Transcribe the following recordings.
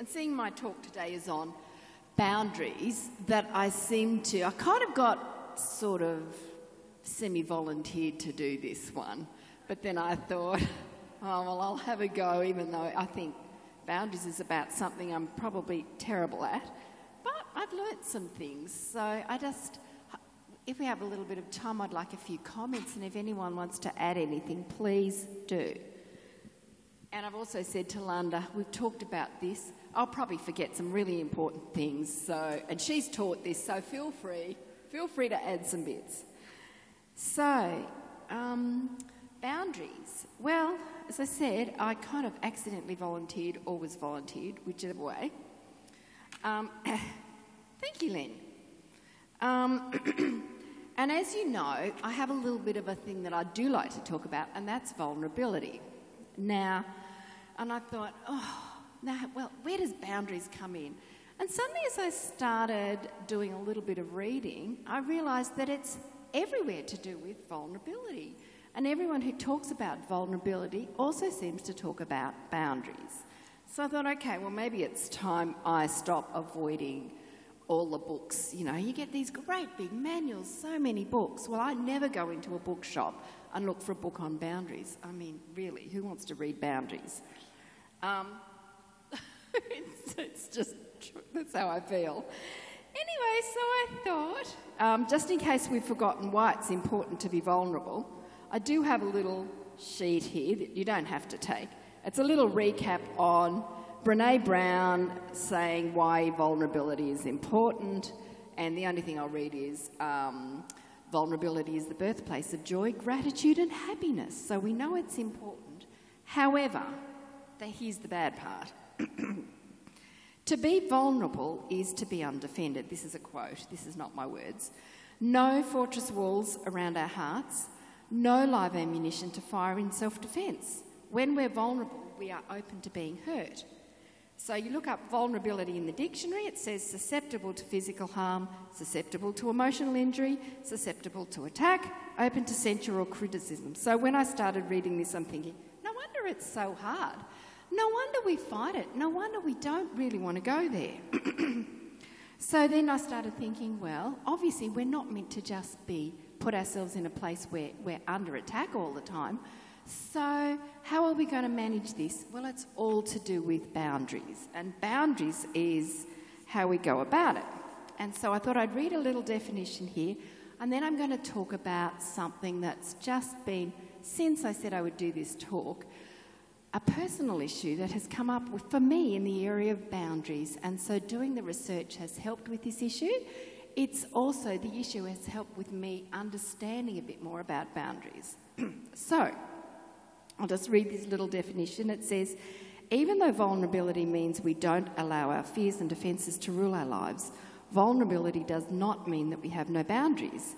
and seeing my talk today is on boundaries, that I seem to, I kind of got sort of semi volunteered to do this one. But then I thought, oh, well, I'll have a go, even though I think boundaries is about something I'm probably terrible at. But I've learnt some things. So I just, if we have a little bit of time, I'd like a few comments. And if anyone wants to add anything, please do. And I've also said to Landa, we've talked about this. I'll probably forget some really important things. So, and she's taught this, so feel free, feel free to add some bits. So, um, boundaries. Well, as I said, I kind of accidentally volunteered or was volunteered, whichever way. Um, thank you, Lynn. Um, and as you know, I have a little bit of a thing that I do like to talk about, and that's vulnerability. Now, and I thought, oh, now, well, where does boundaries come in? And suddenly, as I started doing a little bit of reading, I realised that it's everywhere to do with vulnerability. And everyone who talks about vulnerability also seems to talk about boundaries. So I thought, okay, well, maybe it's time I stop avoiding all the books. You know, you get these great big manuals, so many books. Well, I never go into a bookshop and look for a book on boundaries. I mean, really, who wants to read boundaries? Um, it's, just, that's how I feel. Anyway, so I thought, um, just in case we've forgotten why it's important to be vulnerable, I do have a little sheet here that you don't have to take. It's a little recap on Brene Brown saying why vulnerability is important, and the only thing I'll read is um, vulnerability is the birthplace of joy, gratitude, and happiness. So we know it's important. However, here's the bad part. to be vulnerable is to be undefended. This is a quote, this is not my words. No fortress walls around our hearts, no live ammunition to fire in self defence. When we're vulnerable, we are open to being hurt. So you look up vulnerability in the dictionary, it says susceptible to physical harm, susceptible to emotional injury, susceptible to attack, open to censure or criticism. So when I started reading this, I'm thinking, no wonder it's so hard. No wonder we fight it. No wonder we don't really want to go there. so then I started thinking, well, obviously we're not meant to just be put ourselves in a place where we're under attack all the time. So, how are we going to manage this? Well, it's all to do with boundaries, and boundaries is how we go about it. And so, I thought I'd read a little definition here, and then I'm going to talk about something that's just been, since I said I would do this talk, a personal issue that has come up for me in the area of boundaries. And so doing the research has helped with this issue. It's also, the issue has helped with me understanding a bit more about boundaries. so, I'll just read this little definition. It says, even though vulnerability means we don't allow our fears and defences to rule our lives, vulnerability does not mean that we have no boundaries.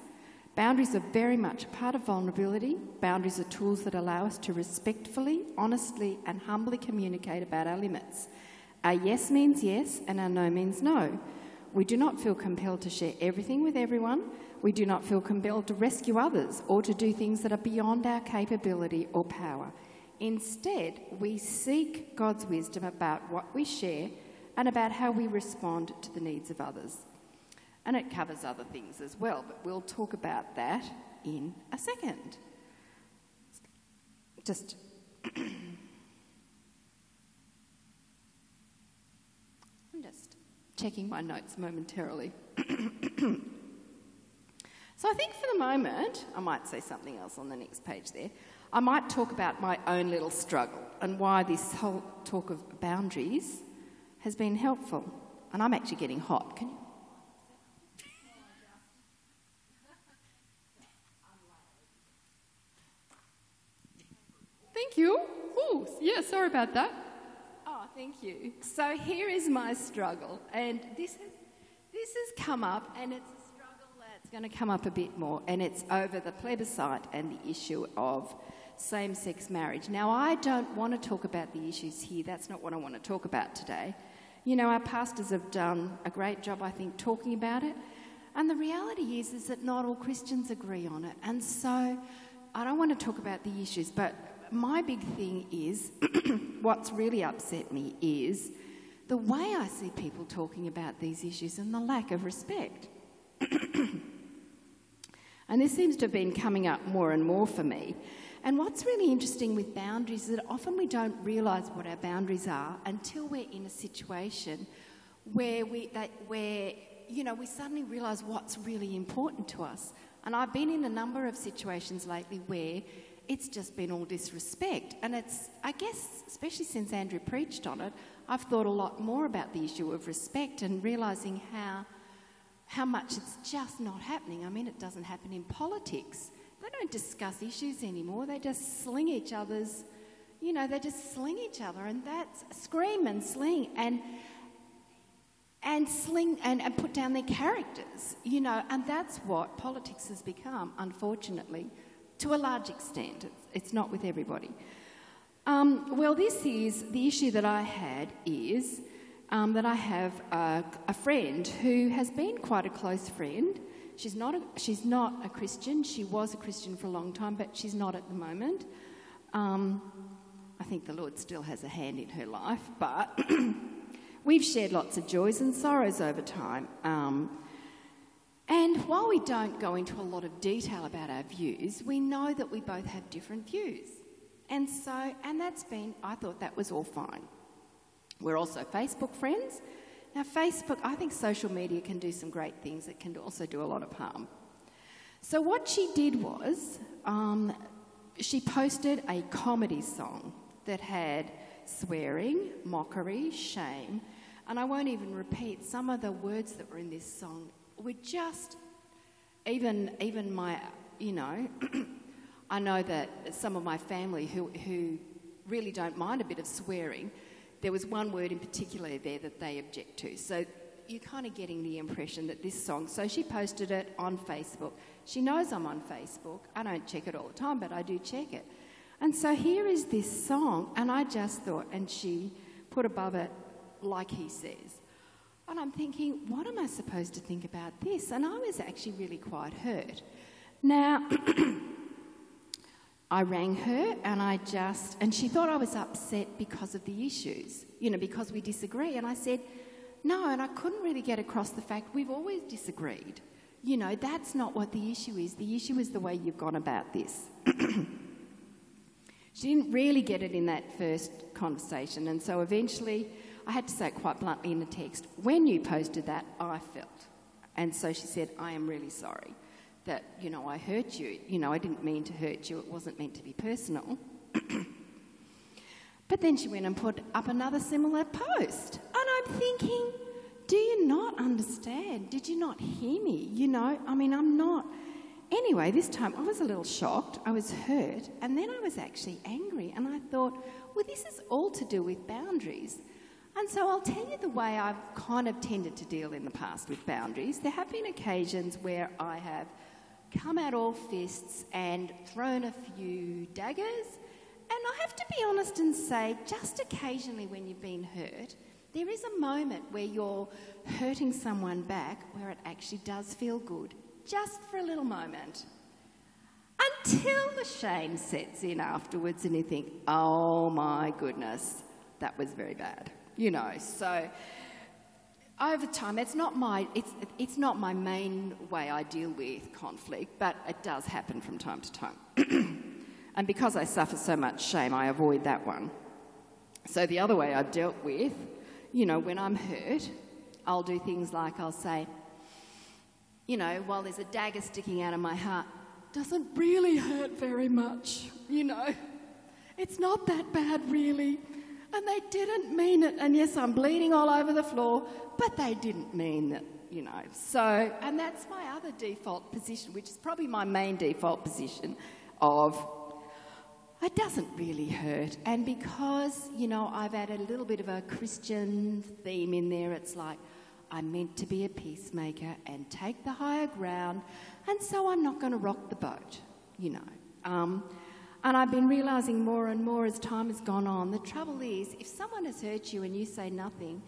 Boundaries are very much a part of vulnerability. Boundaries are tools that allow us to respectfully, honestly, and humbly communicate about our limits. Our yes means yes, and our no means no. We do not feel compelled to share everything with everyone. We do not feel compelled to rescue others or to do things that are beyond our capability or power. Instead, we seek God's wisdom about what we share and about how we respond to the needs of others. And it covers other things as well, but we'll talk about that in a second. Just. I'm just checking my notes momentarily. so I think for the moment, I might say something else on the next page there. I might talk about my own little struggle and why this whole talk of boundaries has been helpful. And I'm actually getting hot. Can you? Thank you. Oh, about that. Oh, thank you. So here is my struggle, and this has, this has come up, and it's a struggle that's going to come up a bit more, and it's over the plebiscite and the issue of same sex marriage. Now, I don't want to talk about the issues here, that's not what I want to talk about today. You know, our pastors have done a great job, I think, talking about it. And the reality is, is that not all Christians agree on it. And so I don't want to talk about the issues, but my big thing is what's really upset me is the way I see people talking about these issues and the lack of respect. and this seems to have been coming up more and more for me. And what's really interesting with boundaries is that often we don't realise what our boundaries are until we're in a situation where we, that, where, you know, we suddenly realise what's really important to us. And I've been in a number of situations lately where it's just been all disrespect. And it's, I guess, especially since Andrew preached on it, I've thought a lot more about the issue of respect and realising how, how much it's just not happening. I mean, it doesn't happen in politics. They don't discuss issues anymore, they just sling each other's, you know, they just sling each other, and that's scream and sling. And and sling and, and put down their characters, you know, and that's what politics has become, unfortunately, to a large extent. It's, not with everybody. Um, well, this is the issue that I had is um, that I have a, a, friend who has been quite a close friend. She's not, a, she's not a Christian. She was a Christian for a long time, but she's not at the moment. Um, I think the Lord still has a hand in her life, but We've shared lots of joys and sorrows over time. Um, and while we don't go into a lot of detail about our views, we know that we both have different views. And so, and that's been, I thought that was all fine. We're also Facebook friends. Now, Facebook, I think social media can do some great things. It can also do a lot of harm. So, what she did was um, she posted a comedy song that had swearing, mockery, shame, and I won't even repeat some of the words that were in this song were just even even my you know I know that some of my family who who really don't mind a bit of swearing, there was one word in particular there that they object to. So you're kind of getting the impression that this song. So she posted it on Facebook. She knows I'm on Facebook. I don't check it all the time, but I do check it. And so here is this song, and I just thought, and she put above it, like he says. And I'm thinking, what am I supposed to think about this? And I was actually really quite hurt. Now, I rang her and I just, and she thought I was upset because of the issues, you know, because we disagree. And I said, no, and I couldn't really get across the fact we've always disagreed. You know, that's not what the issue is. The issue is the way you've gone about this. She didn't really get it in that first conversation, and so eventually I had to say it quite bluntly in the text when you posted that, I felt. And so she said, I am really sorry that, you know, I hurt you. You know, I didn't mean to hurt you, it wasn't meant to be personal. but then she went and put up another similar post. And I'm thinking, do you not understand? Did you not hear me? You know, I mean, I'm not Anyway, this time I was a little shocked, I was hurt, and then I was actually angry. And I thought, well, this is all to do with boundaries. And so I'll tell you the way I've kind of tended to deal in the past with boundaries. There have been occasions where I have come out all fists and thrown a few daggers. And I have to be honest and say, just occasionally when you've been hurt, there is a moment where you're hurting someone back where it actually does feel good just for a little moment. Until the shame sets in afterwards and you think, oh my goodness, that was very bad. You know, so over time, it's not my, it's, it's not my main way I deal with conflict, but it does happen from time to time. and because I suffer so much shame, I avoid that one. So the other way I've dealt with, you know, when I'm hurt, I'll do things like I'll say, you know, while there's a dagger sticking out of my heart, doesn't really hurt very much, you know. It's not that bad, really. And they didn't mean it. And yes, I'm bleeding all over the floor, but they didn't mean it, you know. So, and that's my other default position, which is probably my main default position of it doesn't really hurt. And because, you know, I've added a little bit of a Christian theme in there, it's like, I'm meant to be a peacemaker and take the higher ground, and so I'm not going to rock the boat, you know. Um, and I've been realizing more and more as time has gone on. The trouble is, if someone has hurt you and you say nothing,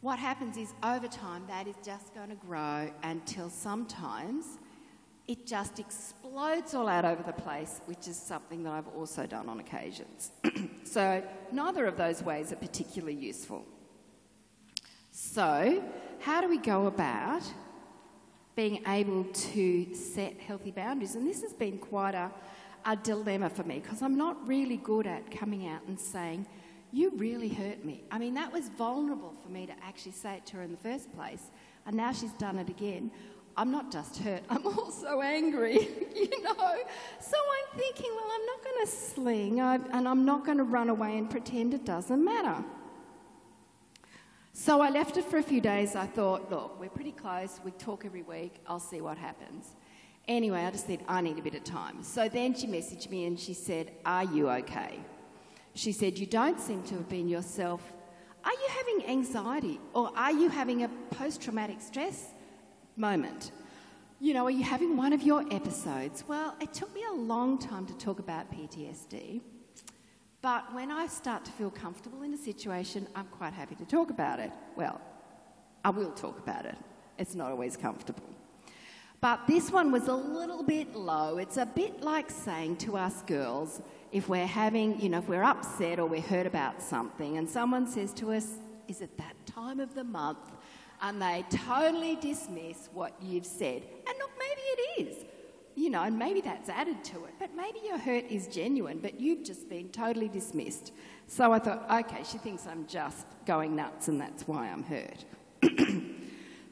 what happens is over time that is just going to grow until sometimes it just explodes all out over the place, which is something that I've also done on occasions. so neither of those ways are particularly useful. So, how do we go about being able to set healthy boundaries? And this has been quite a, a dilemma for me because I'm not really good at coming out and saying, You really hurt me. I mean, that was vulnerable for me to actually say it to her in the first place, and now she's done it again. I'm not just hurt, I'm also angry, you know. So I'm thinking, well, I'm not going to sling I, and I'm not going to run away and pretend it doesn't matter. So I left it for a few days. I thought, look, we're pretty close. We talk every week. I'll see what happens. Anyway, I just said, I need a bit of time. So then she messaged me and she said, Are you okay? She said, You don't seem to have been yourself. Are you having anxiety or are you having a post traumatic stress moment? You know, are you having one of your episodes? Well, it took me a long time to talk about PTSD. But when I start to feel comfortable in a situation, I'm quite happy to talk about it. Well, I will talk about it. It's not always comfortable. But this one was a little bit low. It's a bit like saying to us girls, if we're having, you know, if we're upset or we're hurt about something and someone says to us, Is it that time of the month? And they totally dismiss what you've said. And look, maybe it is you know, and maybe that's added to it, but maybe your hurt is genuine, but you've just been totally dismissed. So I thought, okay, she thinks I'm just going nuts and that's why I'm hurt.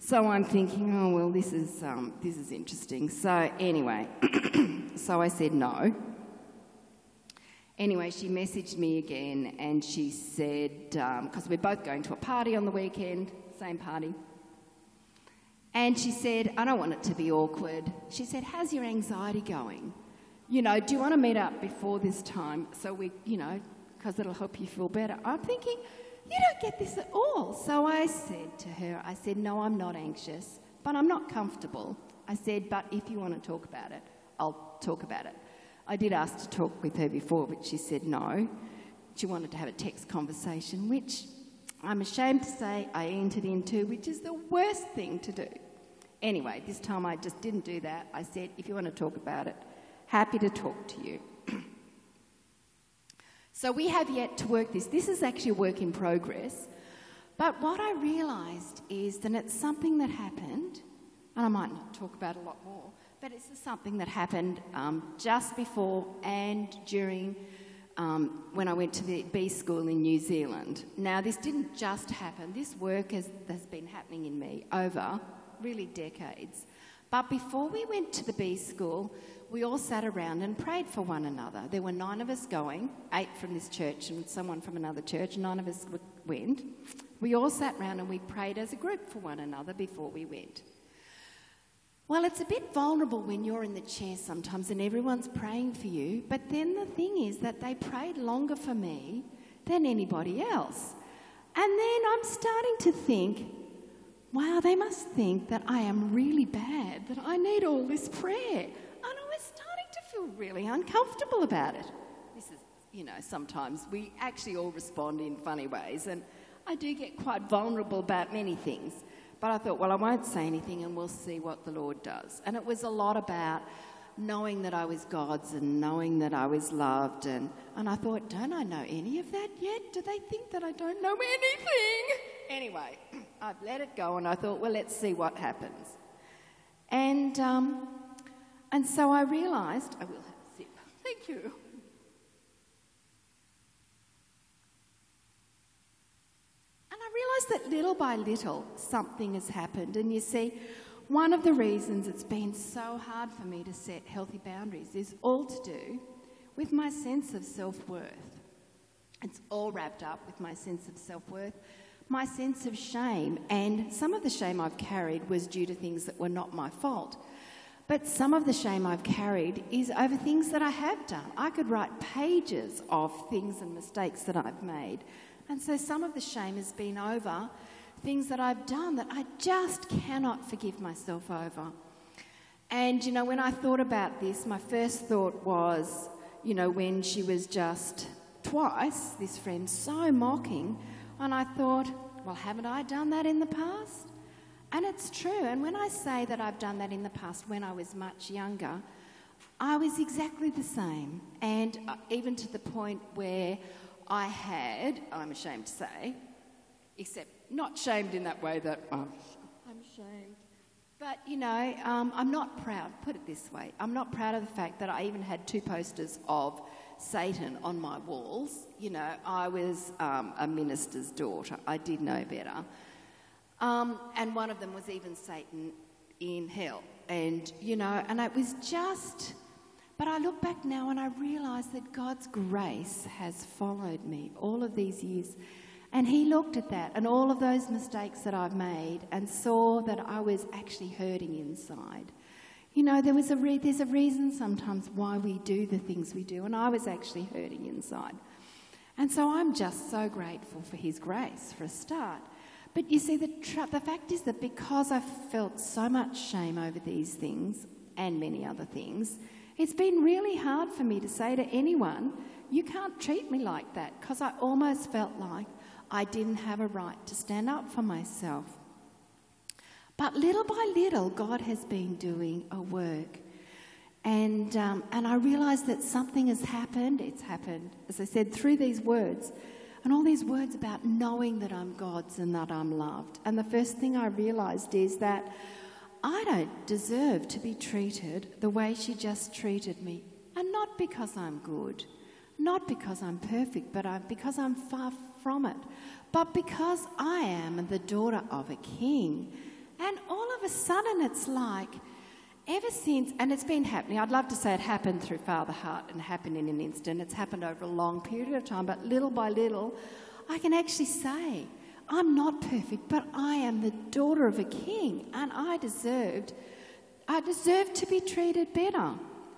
so I'm thinking, oh, well, this is, um, this is interesting. So anyway, so I said no. Anyway, she messaged me again and she said, because um, we're both going to a party on the weekend, same party. And she said, I don't want it to be awkward. She said, How's your anxiety going? You know, do you want to meet up before this time so we, you know, because it'll help you feel better? I'm thinking, You don't get this at all. So I said to her, I said, No, I'm not anxious, but I'm not comfortable. I said, But if you want to talk about it, I'll talk about it. I did ask to talk with her before, but she said no. She wanted to have a text conversation, which I'm ashamed to say I entered into, which is the worst thing to do. Anyway, this time I just didn't do that. I said, if you want to talk about it, happy to talk to you. So we have yet to work this. This is actually a work in progress. But what I realised is that it's something that happened, and I might not talk about a lot more, but it's something that happened um, just before and during um, when I went to the B school in New Zealand. Now, this didn't just happen, this work has, has been happening in me over really decades. But before we went to the B school, we all sat around and prayed for one another. There were nine of us going, eight from this church and someone from another church, nine of us went. We all sat around and we prayed as a group for one another before we went. Well, it's a bit vulnerable when you're in the chair sometimes and everyone's praying for you, but then the thing is that they prayed longer for me than anybody else. And then I'm starting to think, wow, they must think that I am really bad, that I need all this prayer. And I was starting to feel really uncomfortable about it. This is, you know, sometimes we actually all respond in funny ways, and I do get quite vulnerable about many things. But I thought, well, I won't say anything and we'll see what the Lord does. And it was a lot about knowing that I was God's and knowing that I was loved. And, and I thought, don't I know any of that yet? Do they think that I don't know anything? Anyway, I've let it go and I thought, well, let's see what happens. And, um, and so I realised, I will have a sip. Thank you. And I realised that little by little something has happened. And you see, one of the reasons it's been so hard for me to set healthy boundaries is all to do with my sense of self worth. It's all wrapped up with my sense of self worth, my sense of shame, and some of the shame I've carried was due to things that were not my fault. But some of the shame I've carried is over things that I have done. I could write pages of things and mistakes that I've made and so some of the shame has been over things that I've done that I just cannot forgive myself over. And, you know, when I thought about this, my first thought was, you know, when she was just twice, this friend, so mocking. And I thought, well, haven't I done that in the past? And it's true. And when I say that I've done that in the past when I was much younger, I was exactly the same. And uh, even to the point where I had, I'm ashamed to say, except not shamed in that way that I'm, I'm shamed. But, you know, um, I'm not proud, put it this way, I'm not proud of the fact that I even had two posters of Satan on my walls. You know, I was um, a minister's daughter, I did know better. Um, and one of them was even Satan in hell. And, you know, and it was just, but I look back now and I realise that God's grace has followed me all of these years. And he looked at that and all of those mistakes that I've made and saw that I was actually hurting inside. You know, there was a re- there's a reason sometimes why we do the things we do, and I was actually hurting inside. And so I'm just so grateful for his grace for a start. But you see, the, tra- the fact is that because I've felt so much shame over these things and many other things, it's been really hard for me to say to anyone, you can't treat me like that, because I almost felt like I didn't have a right to stand up for myself. But little by little, God has been doing a work. And, um, and I realised that something has happened. It's happened, as I said, through these words. And all these words about knowing that I'm God's and that I'm loved. And the first thing I realised is that I don't deserve to be treated the way she just treated me. And not because I'm good, not because I'm perfect, but I, because I'm far from it, but because I am the daughter of a king. And all of a sudden, it's like, ever since, and it's been happening, I'd love to say it happened through Father Heart and happened in an instant. It's happened over a long period of time, but little by little, I can actually say, I'm not perfect, but I am the daughter of a king, and I deserved, I deserved to be treated better.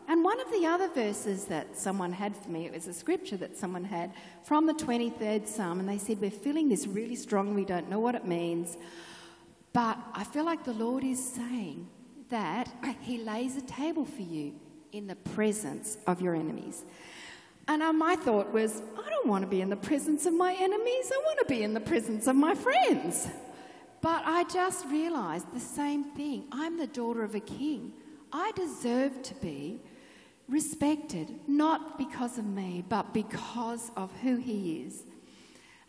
And one of the other verses that someone had for me, it was a scripture that someone had from the 23rd Psalm, and they said, We're feeling this really strong, we don't know what it means, but I feel like the Lord is saying that He lays a table for you in the presence of your enemies. And uh, my thought was, I don't want to be in the presence of my enemies, I want to be in the presence of my friends. But I just realised the same thing. I'm the daughter of a king. I deserve to be respected, not because of me, but because of who He is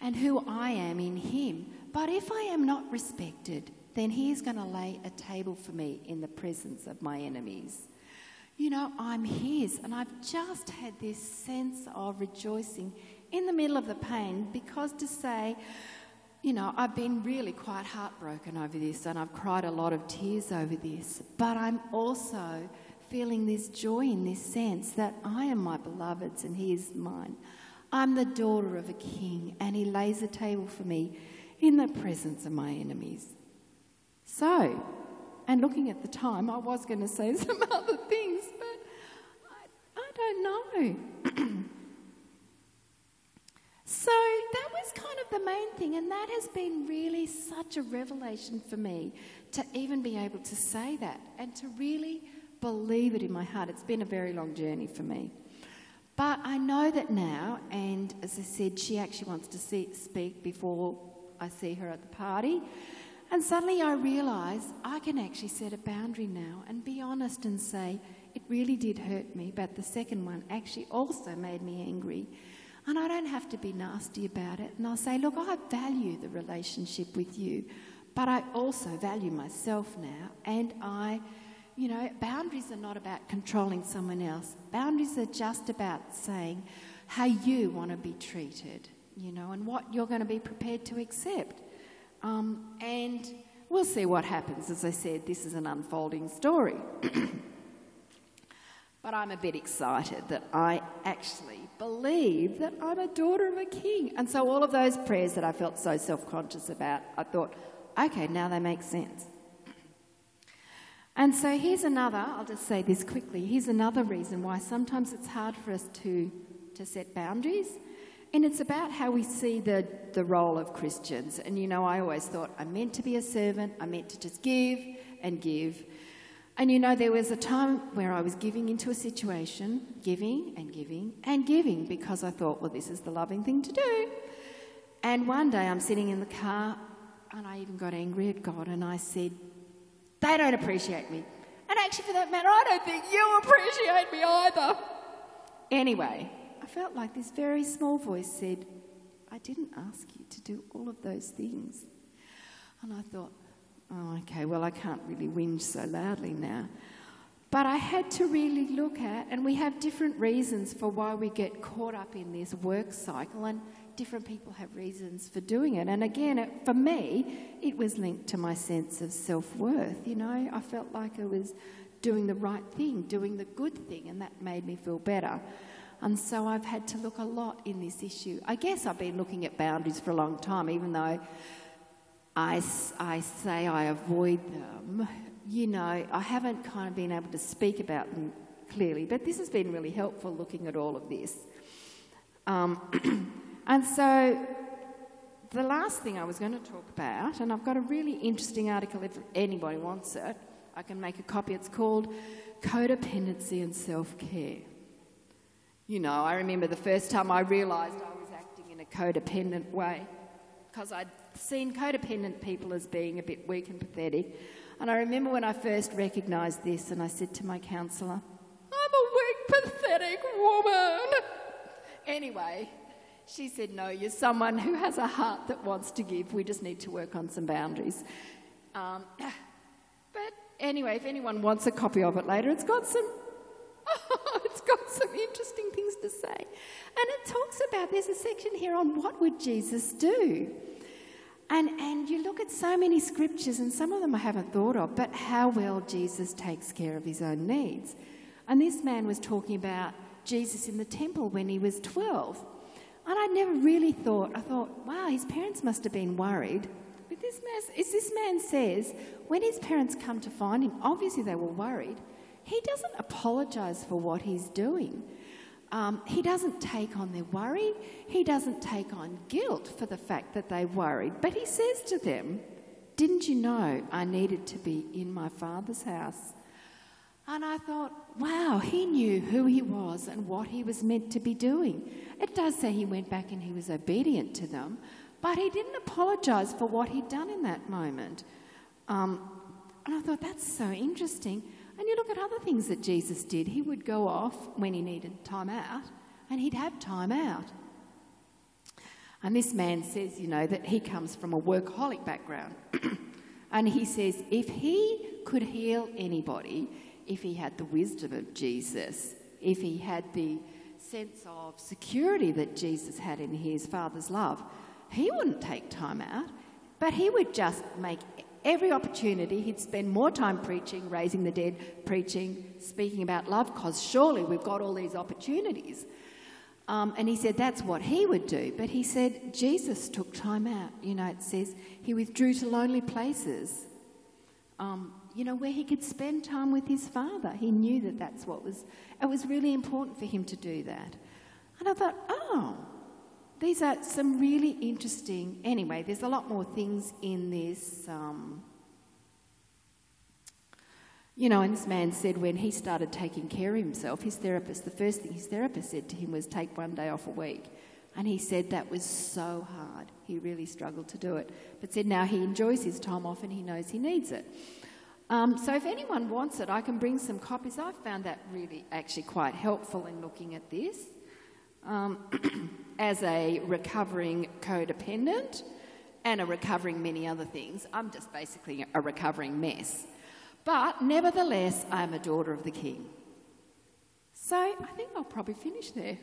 and who I am in Him. But if I am not respected, then He is going to lay a table for me in the presence of my enemies. You know, I'm His, and I've just had this sense of rejoicing in the middle of the pain because to say, you know, I've been really quite heartbroken over this and I've cried a lot of tears over this, but I'm also feeling this joy in this sense that I am my beloved's and he is mine. I'm the daughter of a king, and he lays a table for me in the presence of my enemies. So, and looking at the time, I was going to say some other things, but I, I don't know. so that was kind of the main thing, and that has been really such a revelation for me to even be able to say that and to really believe it in my heart. It's been a very long journey for me. But I know that now, and as I said, she actually wants to see, speak before I see her at the party. And suddenly I realise I can actually set a boundary now and be honest and say, it really did hurt me, but the second one actually also made me angry. And I don't have to be nasty about it. And I'll say, look, I value the relationship with you, but I also value myself now, and I you know, boundaries are not about controlling someone else. Boundaries are just about saying how you want to be treated, you know, and what you're going to be prepared to accept. Um, and we'll see what happens. As I said, this is an unfolding story. but I'm a bit excited that I actually believe that I'm a daughter of a king. And so all of those prayers that I felt so self conscious about, I thought, okay, now they make sense. And so here's another, I'll just say this quickly. Here's another reason why sometimes it's hard for us to, to set boundaries. And it's about how we see the, the role of Christians. And you know, I always thought I'm meant to be a servant, I'm meant to just give and give. And you know, there was a time where I was giving into a situation, giving and giving and giving, because I thought, well, this is the loving thing to do. And one day I'm sitting in the car and I even got angry at God and I said, they don't appreciate me. And actually, for that matter, I don't think you appreciate me either. Anyway, felt like this very small voice said, I didn't ask you to do all of those things. And I thought, oh, okay, well, I can't really whinge so loudly now. But I had to really look at, and we have different reasons for why we get caught up in this work cycle, and different people have reasons for doing it. And again, it, for me, it was linked to my sense of self worth. You know, I felt like I was doing the right thing, doing the good thing, and that made me feel better. And so I've had to look a lot in this issue. I guess I've been looking at boundaries for a long time, even though I, I say I avoid them. You know, I haven't kind of been able to speak about them clearly, but this has been really helpful looking at all of this. Um, and so the last thing I was going to talk about, and I've got a really interesting article if anybody wants it, I can make a copy. It's called Codependency and Self Care. You know, I remember the first time I realised I was acting in a codependent way because I'd seen codependent people as being a bit weak and pathetic. And I remember when I first recognised this and I said to my counsellor, I'm a weak, pathetic woman. Anyway, she said, No, you're someone who has a heart that wants to give. We just need to work on some boundaries. Um, but anyway, if anyone wants a copy of it later, it's got some it's got some interesting things to say. And it talks about, there's a section here on what would Jesus do. And, and you look at so many scriptures, and some of them I haven't thought of, but how well Jesus takes care of his own needs. And this man was talking about Jesus in the temple when he was 12. And I'd never really thought, I thought, wow, his parents must have been worried. But this man, this man says, when his parents come to find him, obviously they were worried he doesn't apologise for what he's doing. Um, he doesn't take on their worry. He doesn't take on guilt for the fact that they worried. But he says to them, Didn't you know I needed to be in my father's house? And I thought, wow, he knew who he was and what he was meant to be doing. It does say he went back and he was obedient to them, but he didn't apologise for what he'd done in that moment. Um, and I thought, that's so interesting. And you look at other things that Jesus did. He would go off when he needed time out, and he'd have time out. And this man says, you know, that he comes from a workaholic background. and he says, if he could heal anybody, if he had the wisdom of Jesus, if he had the sense of security that Jesus had in his Father's love, he wouldn't take time out, but he would just make every opportunity, he'd spend more time preaching, raising the dead, preaching, speaking about love, because surely we've got all these opportunities. Um, and he said that's what he would do. But he said Jesus took time out. You know, it says he withdrew to lonely places, um, you know, where he could spend time with his father. He knew that that's what was, it was really important for him to do that. And I thought, oh, these are some really interesting. Anyway, there's a lot more things in this. Um, you know, and this man said when he started taking care of himself, his therapist, the first thing his therapist said to him was take one day off a week. And he said that was so hard. He really struggled to do it. But said now he enjoys his time off and he knows he needs it. Um, so if anyone wants it, I can bring some copies. I've found that really actually quite helpful in looking at this. Um, as a recovering codependent and a recovering many other things. I'm just basically a recovering mess. But nevertheless, I'm a daughter of the King. So I think I'll probably finish there.